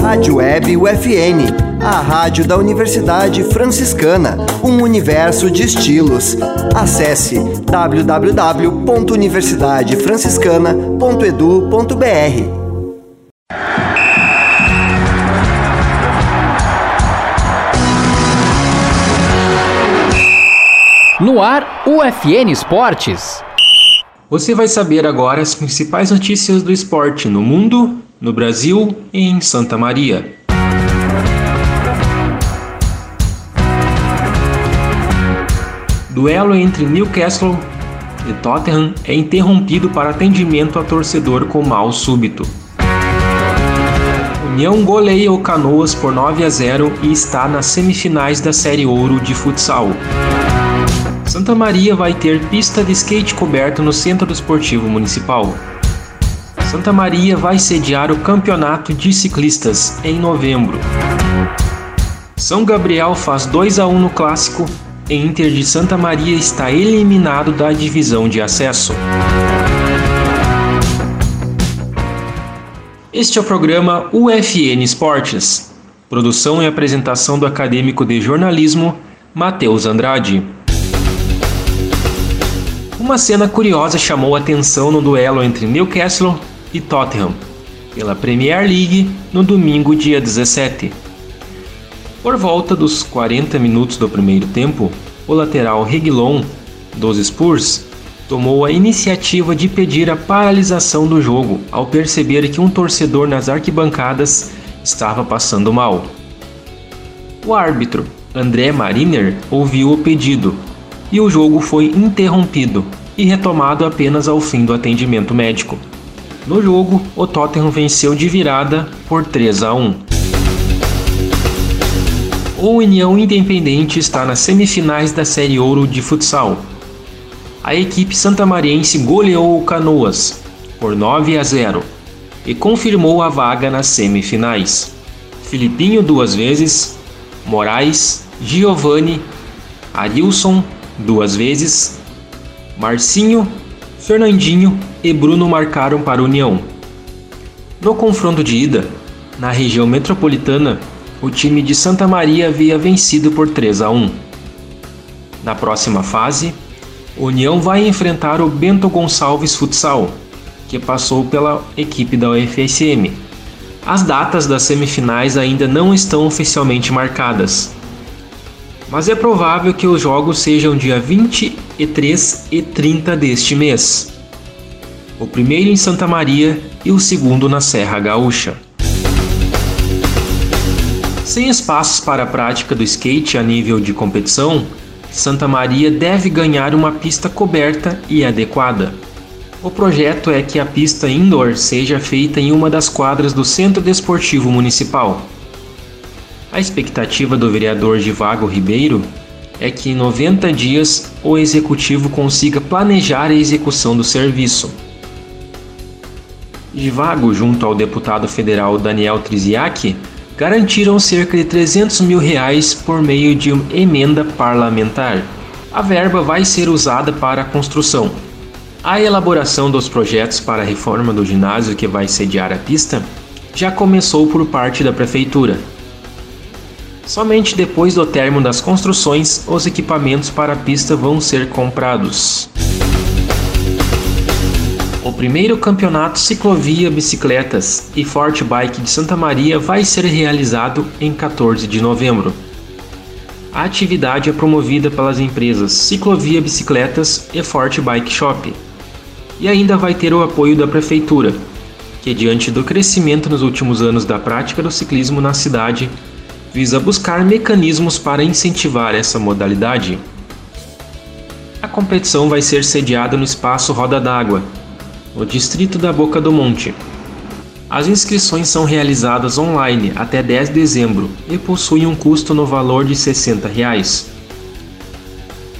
Rádio Web UFN, a rádio da Universidade Franciscana, um universo de estilos. Acesse www.universidadefranciscana.edu.br. No ar, UFN Esportes. Você vai saber agora as principais notícias do esporte no mundo, no Brasil e em Santa Maria. Duelo entre Newcastle e Tottenham é interrompido para atendimento a torcedor com mal súbito. União goleia o Canoas por 9 a 0 e está nas semifinais da Série Ouro de futsal. Santa Maria vai ter pista de skate coberto no Centro Esportivo Municipal. Santa Maria vai sediar o Campeonato de Ciclistas em novembro. São Gabriel faz 2 a 1 no clássico e Inter de Santa Maria está eliminado da divisão de acesso. Este é o programa UFN Esportes. Produção e apresentação do acadêmico de jornalismo Matheus Andrade. Uma cena curiosa chamou a atenção no duelo entre Newcastle e Tottenham, pela Premier League, no domingo, dia 17. Por volta dos 40 minutos do primeiro tempo, o lateral Reguilon, dos Spurs, tomou a iniciativa de pedir a paralisação do jogo ao perceber que um torcedor nas arquibancadas estava passando mal. O árbitro, André Mariner, ouviu o pedido e o jogo foi interrompido e retomado apenas ao fim do atendimento médico. No jogo, o Tottenham venceu de virada por 3 a 1. O União Independente está nas semifinais da Série Ouro de futsal. A equipe santamariense goleou o Canoas por 9 a 0 e confirmou a vaga nas semifinais. Filipinho duas vezes, Moraes, Giovanni, Arilson duas vezes, Marcinho, Fernandinho e Bruno marcaram para a União. No confronto de ida, na região metropolitana, o time de Santa Maria havia vencido por 3 a 1. Na próxima fase, União vai enfrentar o Bento Gonçalves Futsal, que passou pela equipe da UFSM. As datas das semifinais ainda não estão oficialmente marcadas, mas é provável que os jogos sejam dia 23 e 30 deste mês. O primeiro em Santa Maria e o segundo na Serra Gaúcha. Sem espaços para a prática do skate a nível de competição, Santa Maria deve ganhar uma pista coberta e adequada. O projeto é que a pista indoor seja feita em uma das quadras do Centro Desportivo Municipal. A expectativa do vereador Givago Ribeiro é que em 90 dias o executivo consiga planejar a execução do serviço. Givago, junto ao deputado federal Daniel Triziak, garantiram cerca de 300 mil reais por meio de uma emenda parlamentar. A verba vai ser usada para a construção. A elaboração dos projetos para a reforma do ginásio que vai sediar a pista já começou por parte da prefeitura. Somente depois do término das construções, os equipamentos para a pista vão ser comprados. O primeiro campeonato Ciclovia Bicicletas e Forte Bike de Santa Maria vai ser realizado em 14 de novembro. A atividade é promovida pelas empresas Ciclovia Bicicletas e Forte Bike Shop. E ainda vai ter o apoio da Prefeitura, que, diante do crescimento nos últimos anos da prática do ciclismo na cidade, visa buscar mecanismos para incentivar essa modalidade. A competição vai ser sediada no espaço Roda d'Água, no distrito da Boca do Monte. As inscrições são realizadas online até 10 de dezembro e possuem um custo no valor de 60 reais.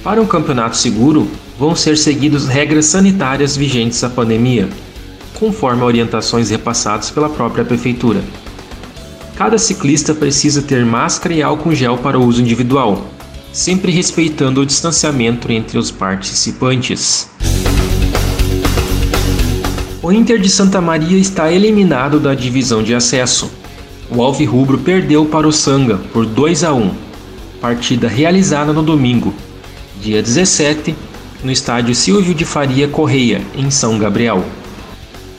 Para um campeonato seguro, vão ser seguidas regras sanitárias vigentes à pandemia, conforme orientações repassadas pela própria prefeitura. Cada ciclista precisa ter máscara e álcool gel para uso individual, sempre respeitando o distanciamento entre os participantes. O Inter de Santa Maria está eliminado da divisão de acesso. O Alvirrubro perdeu para o Sanga por 2 a 1. Partida realizada no domingo, dia 17, no estádio Silvio de Faria Correia, em São Gabriel.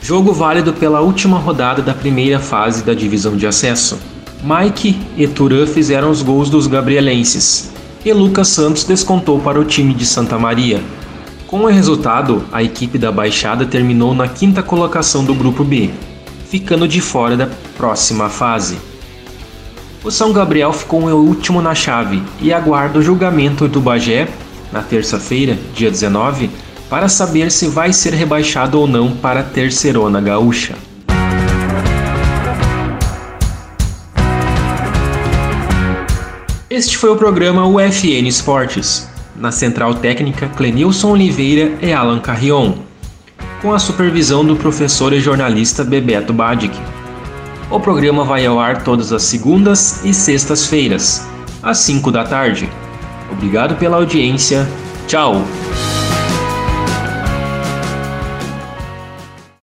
Jogo válido pela última rodada da primeira fase da divisão de acesso. Mike e Turan fizeram os gols dos gabrielenses e Lucas Santos descontou para o time de Santa Maria. Com o resultado, a equipe da Baixada terminou na quinta colocação do grupo B, ficando de fora da próxima fase. O São Gabriel ficou o último na chave e aguarda o julgamento do Bagé, na terça-feira, dia 19, para saber se vai ser rebaixado ou não para a Terceirona Gaúcha. Este foi o programa UFN Esportes. Na central técnica, Clenilson Oliveira e Alan Carrion, com a supervisão do professor e jornalista Bebeto Badic. O programa vai ao ar todas as segundas e sextas-feiras, às 5 da tarde. Obrigado pela audiência. Tchau!